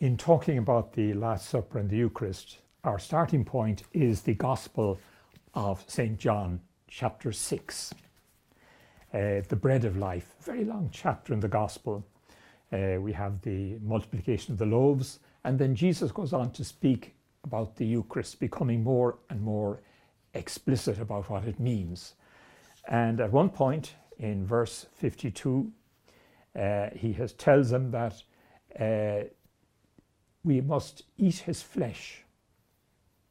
in talking about the Last Supper and the Eucharist, our starting point is the Gospel of St. John, chapter 6. Uh, the bread of life, very long chapter in the Gospel. Uh, we have the multiplication of the loaves, and then Jesus goes on to speak about the Eucharist, becoming more and more explicit about what it means. And at one point in verse 52, uh, he has tells them that uh, we must eat his flesh.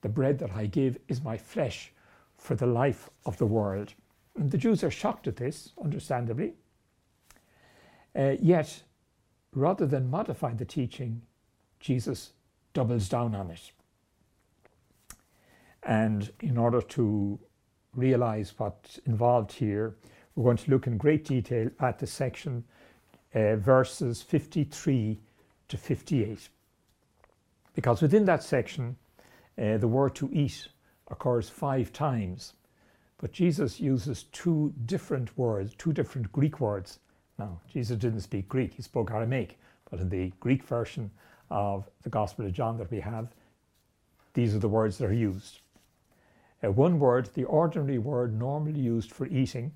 The bread that I give is my flesh for the life of the world. And the Jews are shocked at this, understandably. Uh, yet, rather than modify the teaching, Jesus doubles down on it. And in order to realize what's involved here, we're going to look in great detail at the section uh, verses 53 to 58. Because within that section, uh, the word to eat occurs five times, but Jesus uses two different words, two different Greek words. Now, Jesus didn't speak Greek, he spoke Aramaic, but in the Greek version of the Gospel of John that we have, these are the words that are used. Uh, one word, the ordinary word normally used for eating,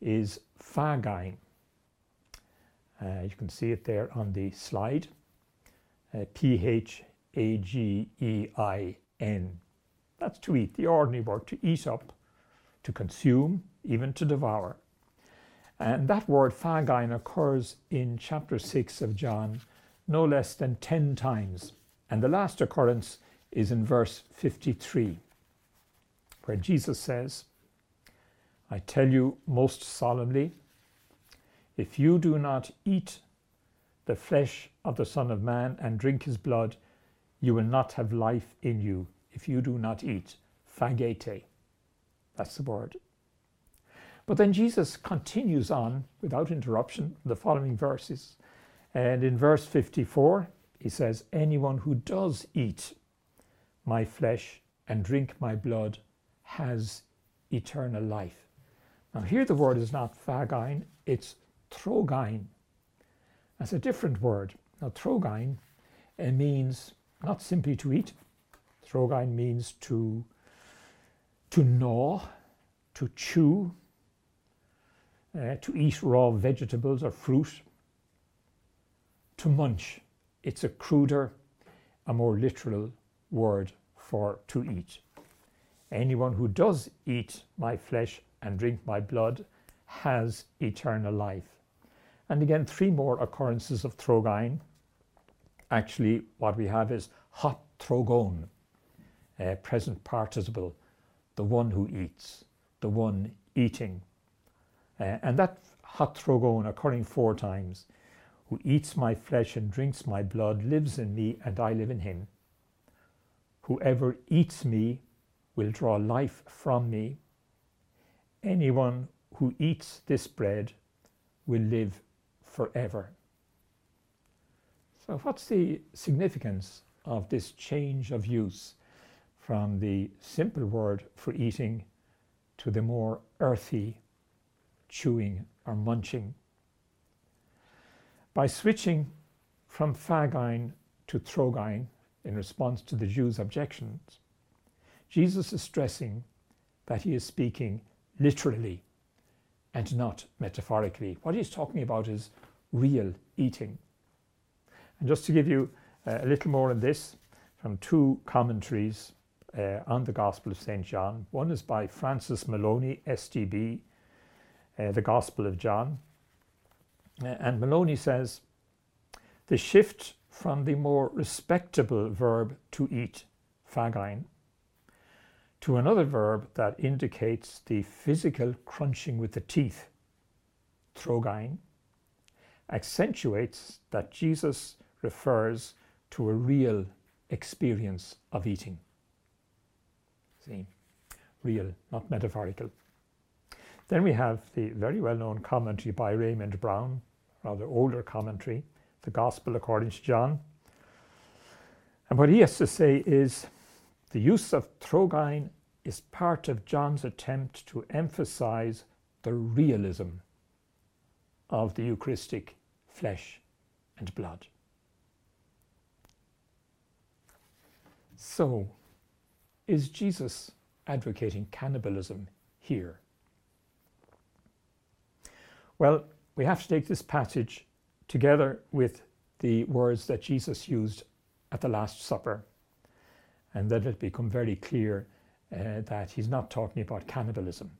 is phagein. Uh, you can see it there on the slide. Uh, P H A G E I N. That's to eat, the ordinary word, to eat up, to consume, even to devour. And that word phagein occurs in chapter 6 of John no less than 10 times. And the last occurrence is in verse 53, where Jesus says, I tell you most solemnly, if you do not eat the flesh of the Son of Man and drink his blood, you will not have life in you if you do not eat. Phagete. That's the word. But then Jesus continues on without interruption the following verses. And in verse 54, he says, Anyone who does eat my flesh and drink my blood has eternal life. Now, here the word is not phagein, it's trogein. That's a different word. Now, trogein it means not simply to eat. Trogein means to, to gnaw, to chew, uh, to eat raw vegetables or fruit, to munch. It's a cruder, a more literal word for to eat. Anyone who does eat my flesh and drink my blood has eternal life. And again, three more occurrences of trogein. Actually, what we have is hot trogon, present participle, the one who eats, the one eating. Uh, and that hot trogon occurring four times, who eats my flesh and drinks my blood, lives in me, and I live in him. Whoever eats me will draw life from me. Anyone who eats this bread will live forever. So, what's the significance of this change of use from the simple word for eating to the more earthy chewing or munching? By switching from phagein to trogein in response to the Jews' objections, Jesus is stressing that he is speaking literally and not metaphorically. What he's talking about is real eating. And just to give you uh, a little more on this, from two commentaries uh, on the Gospel of St. John. One is by Francis Moloney, SDB, uh, The Gospel of John. Uh, and Moloney says the shift from the more respectable verb to eat, phagein, to another verb that indicates the physical crunching with the teeth, trogein, accentuates that Jesus refers to a real experience of eating. See, real, not metaphorical. Then we have the very well known commentary by Raymond Brown, rather older commentary, The Gospel According to John. And what he has to say is the use of trogein is part of John's attempt to emphasize the realism of the Eucharistic flesh and blood. So, is Jesus advocating cannibalism here? Well, we have to take this passage together with the words that Jesus used at the Last Supper, and then it become very clear uh, that he's not talking about cannibalism.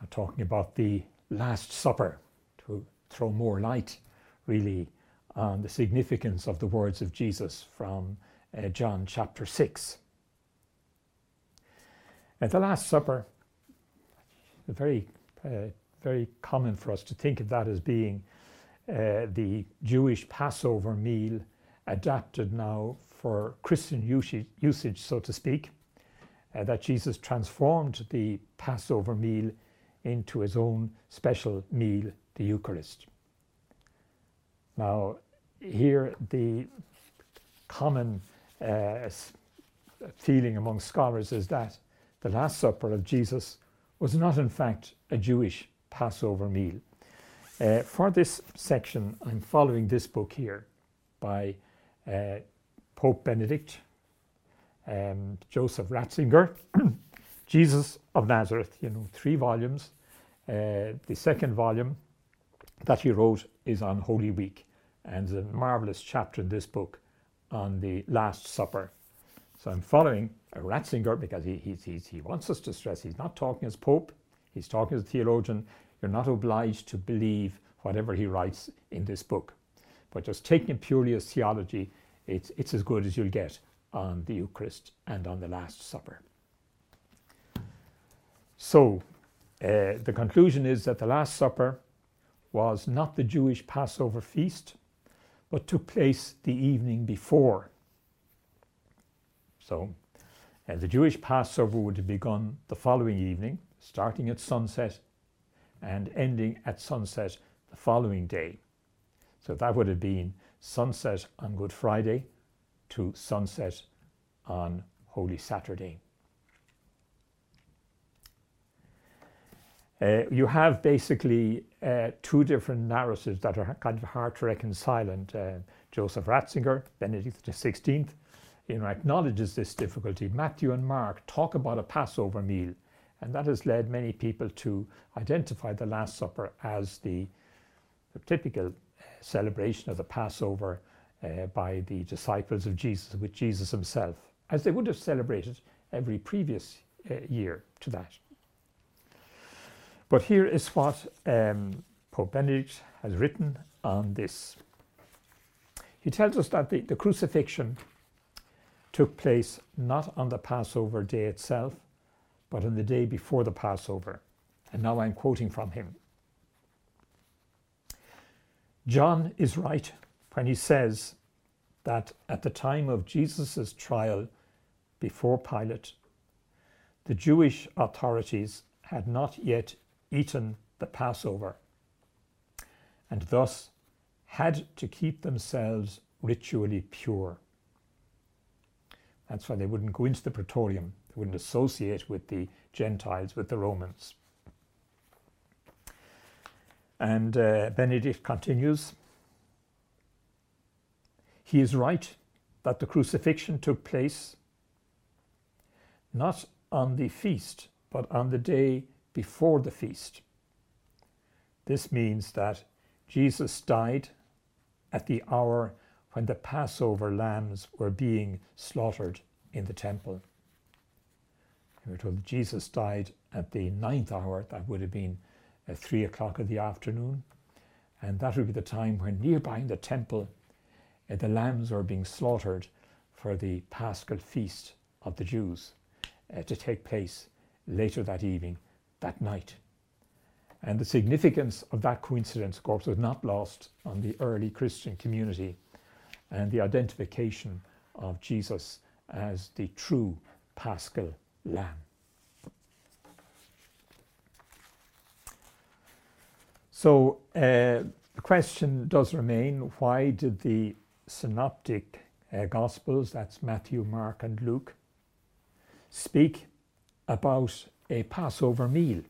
I'm talking about the Last Supper to throw more light, really, on the significance of the words of Jesus from uh, John chapter 6. At the Last Supper, very, uh, very common for us to think of that as being uh, the Jewish Passover meal adapted now for Christian usage, usage so to speak, uh, that Jesus transformed the Passover meal into his own special meal, the Eucharist. Now, here the common uh, feeling among scholars is that the Last Supper of Jesus was not, in fact, a Jewish Passover meal. Uh, for this section, I'm following this book here by uh, Pope Benedict, um, Joseph Ratzinger, Jesus of Nazareth, you know, three volumes. Uh, the second volume that he wrote is on Holy Week, and there's a marvelous chapter in this book on the Last Supper. So I'm following Ratzinger because he, he, he, he wants us to stress he's not talking as Pope, he's talking as a theologian. You're not obliged to believe whatever he writes in this book. But just taking it purely as theology, it's, it's as good as you'll get on the Eucharist and on the Last Supper. So, uh, the conclusion is that the Last Supper was not the Jewish Passover feast, but took place the evening before. So, uh, the Jewish Passover would have begun the following evening, starting at sunset and ending at sunset the following day. So that would have been sunset on Good Friday to sunset on Holy Saturday. Uh, you have basically uh, two different narratives that are kind of hard to reconcile, and uh, Joseph Ratzinger, Benedict XVI, you know, acknowledges this difficulty. Matthew and Mark talk about a Passover meal, and that has led many people to identify the Last Supper as the, the typical uh, celebration of the Passover uh, by the disciples of Jesus, with Jesus himself, as they would have celebrated every previous uh, year to that. But here is what um, Pope Benedict has written on this. He tells us that the, the crucifixion took place not on the Passover day itself, but on the day before the Passover. And now I'm quoting from him. John is right when he says that at the time of Jesus' trial before Pilate, the Jewish authorities had not yet eaten the Passover and thus had to keep themselves ritually pure. That's why they wouldn't go into the praetorium, they wouldn't associate with the Gentiles, with the Romans. And uh, Benedict continues He is right that the crucifixion took place not on the feast, but on the day before the feast. This means that Jesus died at the hour when the Passover lambs were being slaughtered in the temple. we're told that Jesus died at the ninth hour, that would have been at three o'clock in the afternoon, and that would be the time when nearby in the temple uh, the lambs were being slaughtered for the paschal feast of the Jews uh, to take place later that evening that night. And the significance of that coincidence, of course, was not lost on the early Christian community and the identification of Jesus as the true paschal lamb. So uh, the question does remain why did the synoptic uh, gospels, that's Matthew, Mark, and Luke, speak about a Passover meal.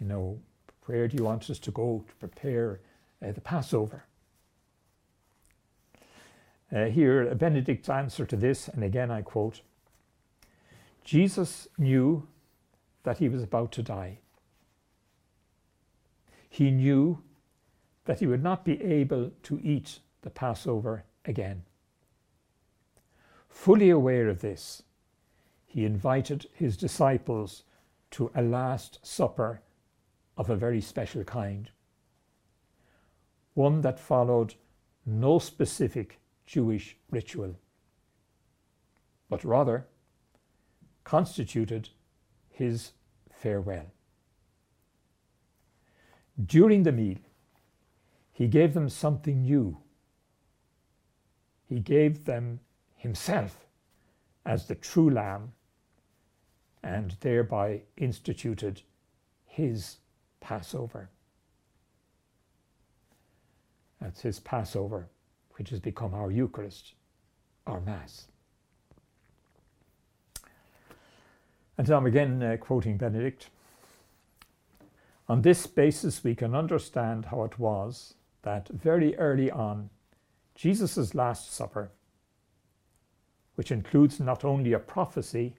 You know, where do you want us to go to prepare uh, the Passover? Uh, here, Benedict's answer to this, and again I quote Jesus knew that he was about to die. He knew that he would not be able to eat the Passover again. Fully aware of this, he invited his disciples to a Last Supper of a very special kind, one that followed no specific Jewish ritual, but rather constituted his farewell. During the meal, he gave them something new. He gave them himself as the true Lamb and thereby instituted his Passover. That's his Passover, which has become our Eucharist, our Mass. And I'm again uh, quoting Benedict. On this basis, we can understand how it was that very early on, Jesus' Last Supper, which includes not only a prophecy,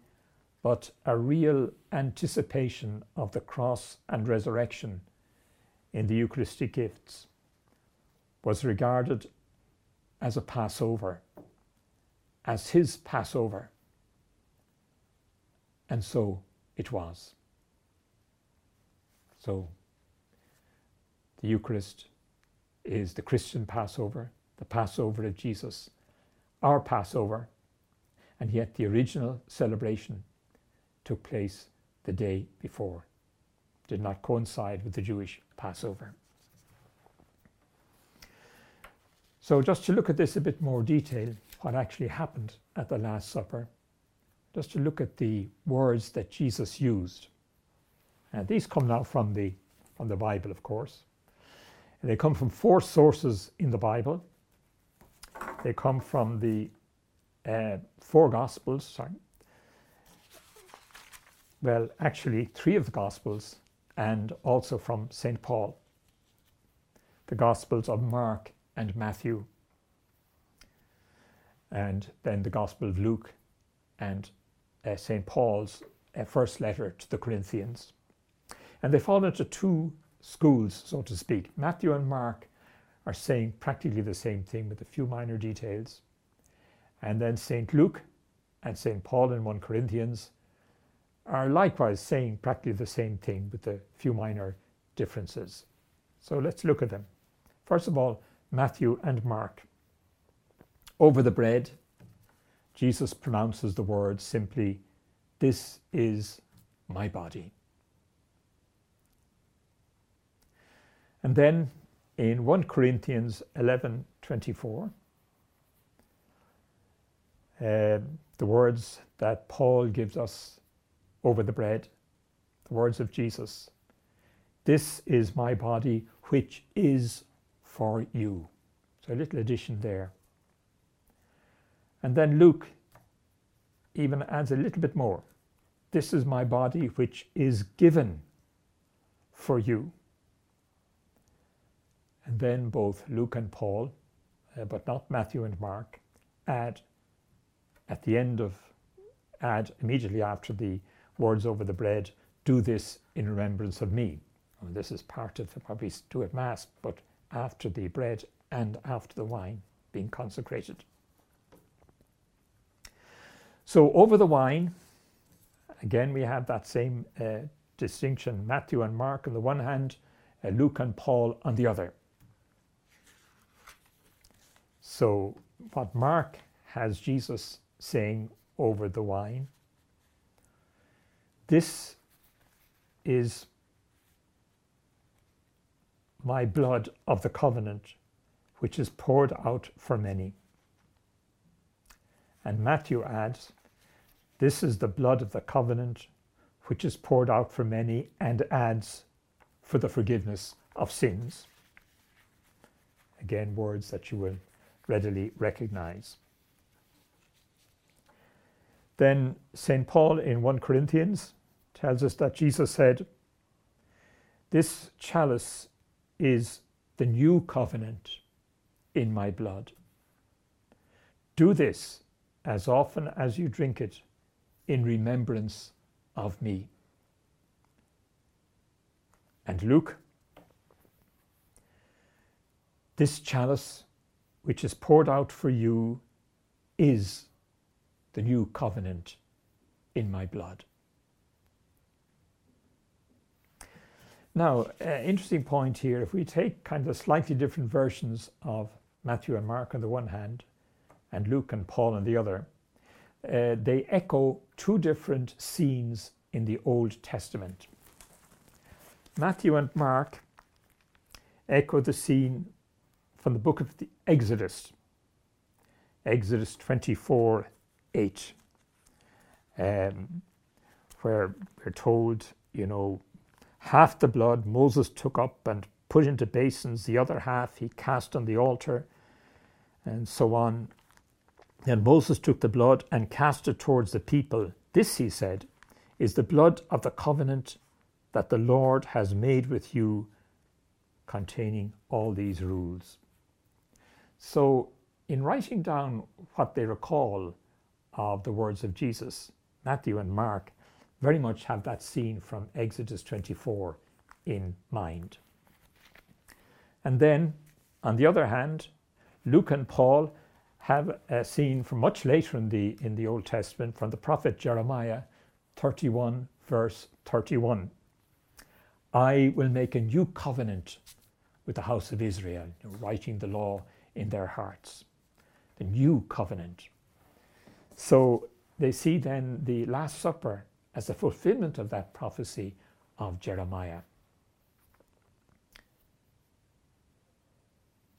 but a real anticipation of the cross and resurrection in the Eucharistic gifts, was regarded as a Passover, as his Passover. And so it was. So the Eucharist is the Christian Passover, the Passover of Jesus, our Passover, and yet the original celebration took place the day before, did not coincide with the Jewish Passover. So, just to look at this a bit more detail, what actually happened at the Last Supper, just to look at the words that Jesus used. Uh, these come now from the, from the Bible, of course. And they come from four sources in the Bible. They come from the uh, four Gospels, sorry. Well, actually, three of the Gospels and also from St. Paul. The Gospels of Mark and Matthew, and then the Gospel of Luke and uh, St. Paul's uh, first letter to the Corinthians. And they fall into two schools, so to speak. Matthew and Mark are saying practically the same thing with a few minor details. And then St. Luke and St. Paul in 1 Corinthians are likewise saying practically the same thing with a few minor differences. So let's look at them. First of all, Matthew and Mark. Over the bread, Jesus pronounces the words simply, This is my body. And then in 1 Corinthians 11 24, uh, the words that Paul gives us over the bread, the words of Jesus. This is my body, which is for you. So a little addition there. And then Luke even adds a little bit more. This is my body, which is given for you. And then both Luke and Paul, uh, but not Matthew and Mark, add at the end of, add immediately after the words over the bread, do this in remembrance of me. And this is part of what we do at Mass, but after the bread and after the wine being consecrated. So over the wine, again we have that same uh, distinction Matthew and Mark on the one hand, uh, Luke and Paul on the other. So, what Mark has Jesus saying over the wine, this is my blood of the covenant, which is poured out for many. And Matthew adds, This is the blood of the covenant, which is poured out for many, and adds, for the forgiveness of sins. Again, words that you will readily recognize. Then St. Paul in 1 Corinthians tells us that Jesus said, This chalice is the new covenant in my blood. Do this as often as you drink it in remembrance of me. And Luke, this chalice which is poured out for you is the new covenant in my blood. Now, uh, interesting point here if we take kind of slightly different versions of Matthew and Mark on the one hand, and Luke and Paul on the other, uh, they echo two different scenes in the Old Testament. Matthew and Mark echo the scene from the book of the Exodus, Exodus 24 8, um, where we're told, you know, half the blood Moses took up and put into basins, the other half he cast on the altar, and so on. Then Moses took the blood and cast it towards the people. This, he said, is the blood of the covenant that the Lord has made with you, containing all these rules. So, in writing down what they recall of the words of Jesus, Matthew and Mark very much have that scene from Exodus 24 in mind. And then, on the other hand, Luke and Paul have uh, a scene from much later in the, in the Old Testament from the prophet Jeremiah 31, verse 31. I will make a new covenant with the house of Israel, writing the law in their hearts. The new covenant. So they see then the Last Supper as the fulfillment of that prophecy of Jeremiah.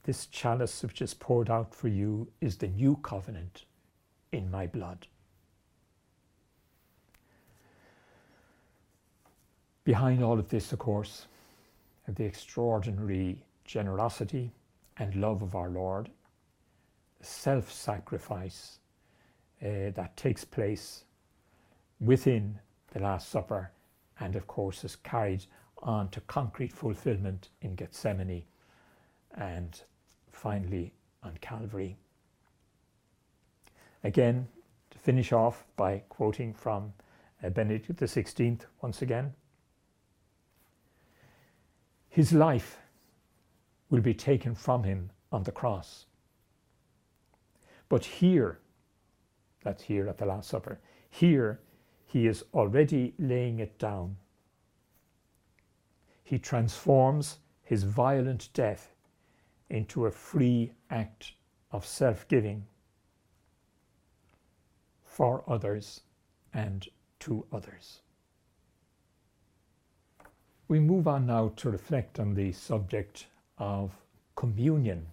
This chalice which is poured out for you is the new covenant in my blood. Behind all of this, of course, the extraordinary generosity and love of our Lord, self sacrifice uh, that takes place within the Last Supper and, of course, is carried on to concrete fulfillment in Gethsemane and finally on Calvary. Again, to finish off by quoting from uh, Benedict XVI once again. His life will be taken from him on the cross. But here, that's here at the Last Supper, here he is already laying it down. He transforms his violent death into a free act of self giving for others and to others. We move on now to reflect on the subject of communion.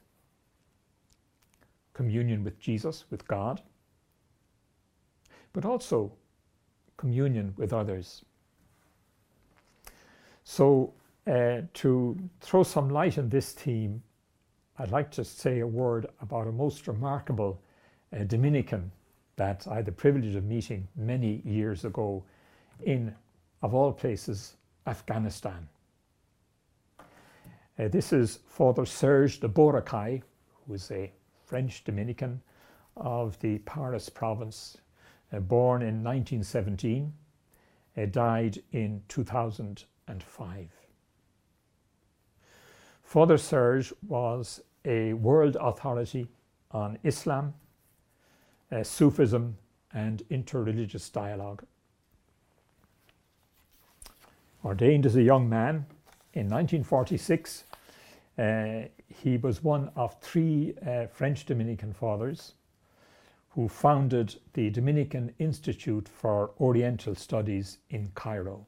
Communion with Jesus, with God, but also communion with others. So, uh, to throw some light on this theme, I'd like to say a word about a most remarkable uh, Dominican that I had the privilege of meeting many years ago in, of all places, Afghanistan. Uh, this is Father Serge de Beaurecueil, who is a French Dominican of the Paris province, born in 1917, uh, died in 2005. Father Serge was a world authority on Islam, uh, Sufism, and interreligious dialogue. Ordained as a young man in 1946, uh, he was one of three uh, French Dominican fathers who founded the Dominican Institute for Oriental Studies in Cairo.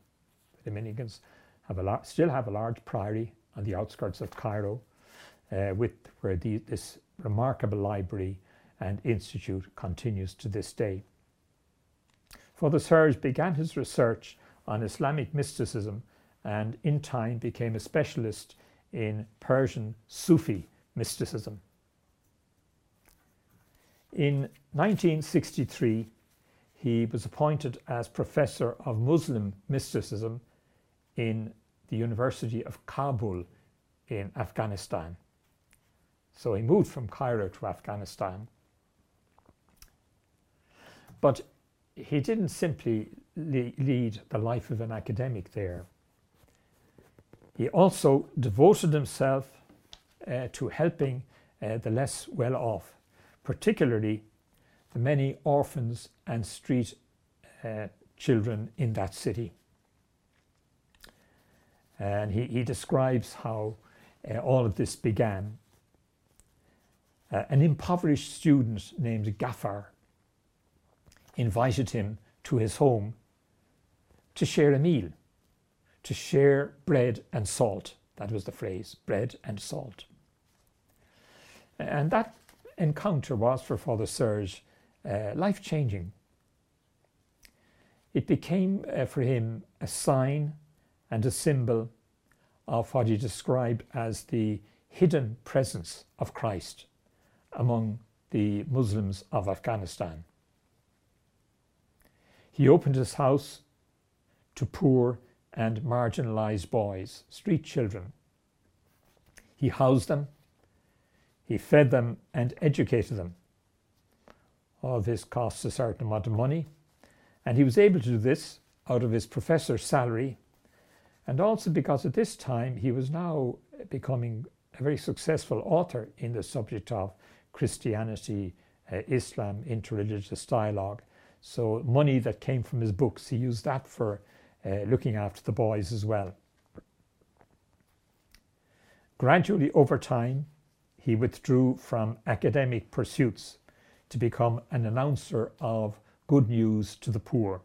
The Dominicans have a still have a large priory on the outskirts of Cairo, uh, with where the, this remarkable library and institute continues to this day. Father Serge began his research on Islamic mysticism and in time became a specialist in Persian Sufi mysticism. In 1963, he was appointed as professor of Muslim mysticism in the University of Kabul in Afghanistan. So he moved from Cairo to Afghanistan. But he didn't simply lead the life of an academic there. He also devoted himself uh, to helping uh, the less well off, particularly the many orphans and street uh, children in that city. And he, he describes how uh, all of this began. Uh, an impoverished student named Gaffar invited him to his home to share a meal, to share bread and salt. That was the phrase bread and salt. And that encounter was for Father Serge uh, life changing. It became uh, for him a sign and a symbol of what he described as the hidden presence of Christ among the Muslims of Afghanistan. He opened his house to poor and marginalized boys, street children. He housed them, he fed them, and educated them. All this costs a certain amount of money, and he was able to do this out of his professor's salary, and also because at this time he was now becoming a very successful author in the subject of Christianity, uh, Islam, interreligious dialogue. So, money that came from his books, he used that for uh, looking after the boys as well. Gradually, over time, he withdrew from academic pursuits to become an announcer of good news to the poor.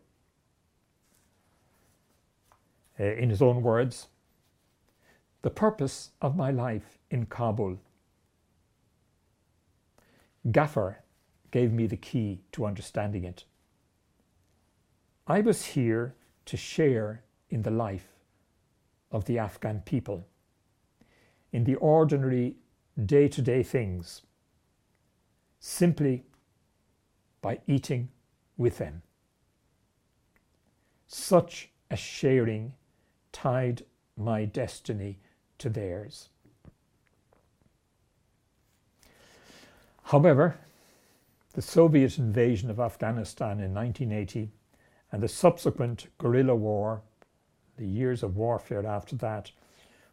Uh, in his own words, the purpose of my life in Kabul. Gaffar gave me the key to understanding it. I was here to share in the life of the Afghan people, in the ordinary day to day things, simply by eating with them. Such a sharing tied my destiny to theirs. However, the Soviet invasion of Afghanistan in 1980 and the subsequent guerrilla war, the years of warfare after that,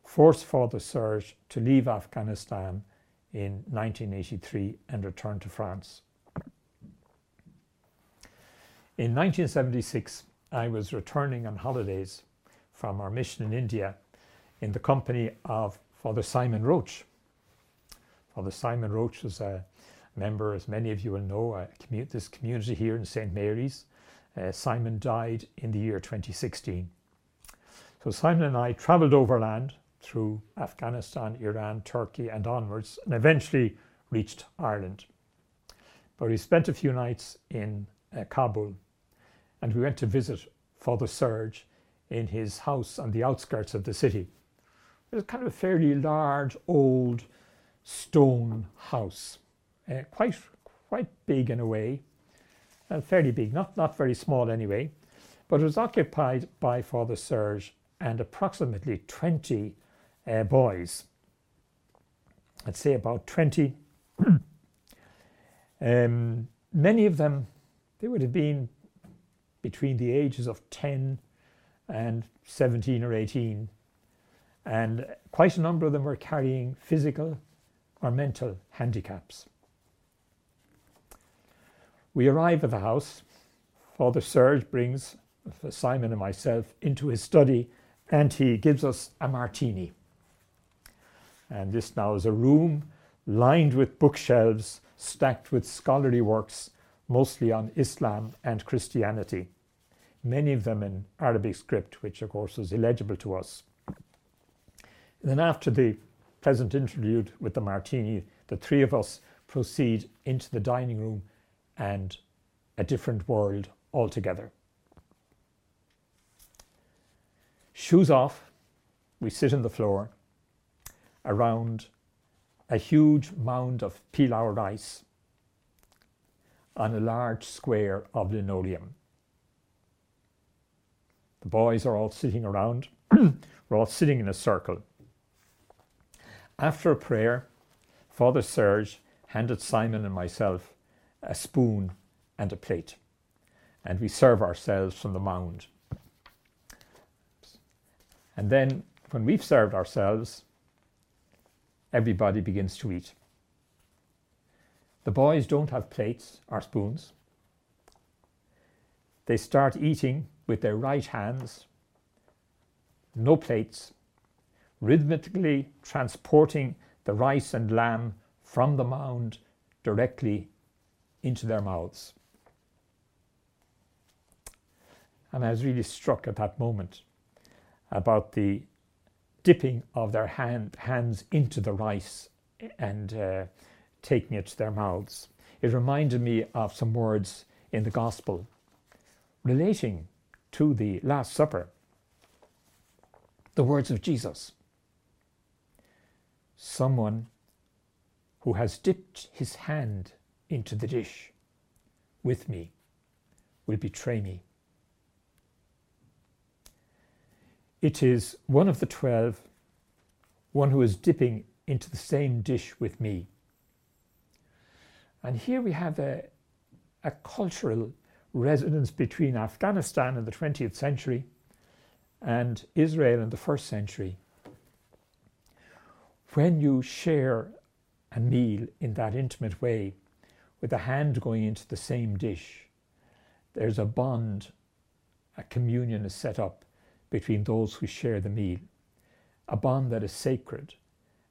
forced Father Serge to leave Afghanistan in 1983 and return to France. In 1976, I was returning on holidays from our mission in India in the company of Father Simon Roach. Father Simon Roach was a member, as many of you will know, commu- this community here in St. Mary's. Uh, Simon died in the year 2016. So Simon and I travelled overland through Afghanistan, Iran, Turkey, and onwards, and eventually reached Ireland. But we spent a few nights in uh, Kabul, and we went to visit Father Serge in his house on the outskirts of the city. It was kind of a fairly large, old stone house, uh, quite quite big in a way, and fairly big, not, not very small anyway, but it was occupied by Father Serge and approximately 20 uh, boys. I'd say about 20. um, many of them, they would have been between the ages of 10 and 17 or 18. And quite a number of them were carrying physical or mental handicaps. We arrive at the house. Father Serge brings Simon and myself into his study and he gives us a martini. And this now is a room lined with bookshelves stacked with scholarly works, mostly on Islam and Christianity, many of them in Arabic script, which of course was illegible to us. And then, after the pleasant interlude with the martini, the three of us proceed into the dining room and a different world altogether. Shoes off, we sit on the floor around a huge mound of pilau rice on a large square of linoleum. The boys are all sitting around. We're all sitting in a circle. After a prayer, Father Serge handed Simon and myself a spoon and a plate. and we serve ourselves from the mound. And then when we've served ourselves, everybody begins to eat. The boys don't have plates or spoons. They start eating with their right hands, no plates, rhythmically transporting the rice and lamb from the mound directly into their mouths. And I was really struck at that moment about the dipping of their hand, hands into the rice and uh, taking it to their mouths. It reminded me of some words in the Gospel relating to the Last Supper. The words of Jesus Someone who has dipped his hand into the dish with me will betray me. It is one of the twelve, one who is dipping into the same dish with me. And here we have a, a cultural resonance between Afghanistan in the 20th century and Israel in the first century. When you share a meal in that intimate way, with a hand going into the same dish, there's a bond, a communion is set up between those who share the meal, a bond that is sacred.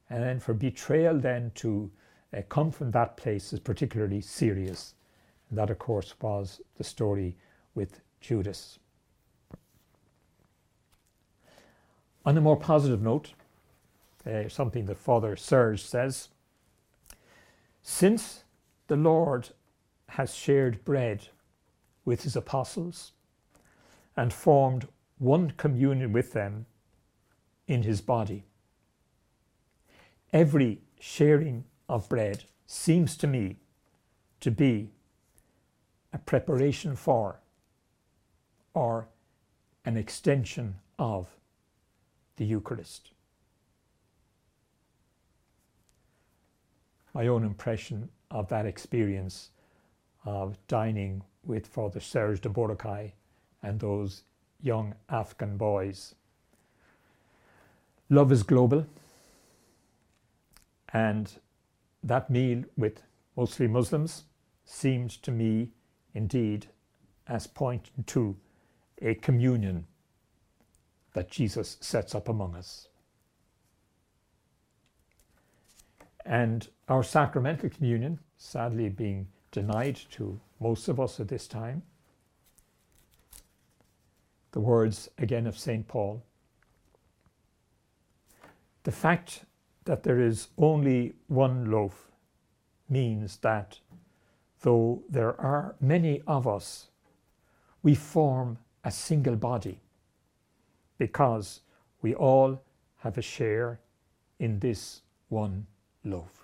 And then for betrayal, then to uh, come from that place is particularly serious. And that, of course, was the story with Judas. On a more positive note, uh, something that Father Serge says since the Lord has shared bread with his apostles and formed one communion with them in his body. Every sharing of bread seems to me to be a preparation for or an extension of the Eucharist. my own impression of that experience of dining with Father Serge de Beaurecueil and those young Afghan boys. Love is global, and that meal with mostly Muslims seemed to me indeed as pointing to a communion that Jesus sets up among us. And our sacramental communion, sadly being denied to most of us at this time. The words again of St. Paul. The fact that there is only one loaf means that though there are many of us, we form a single body because we all have a share in this one loaf.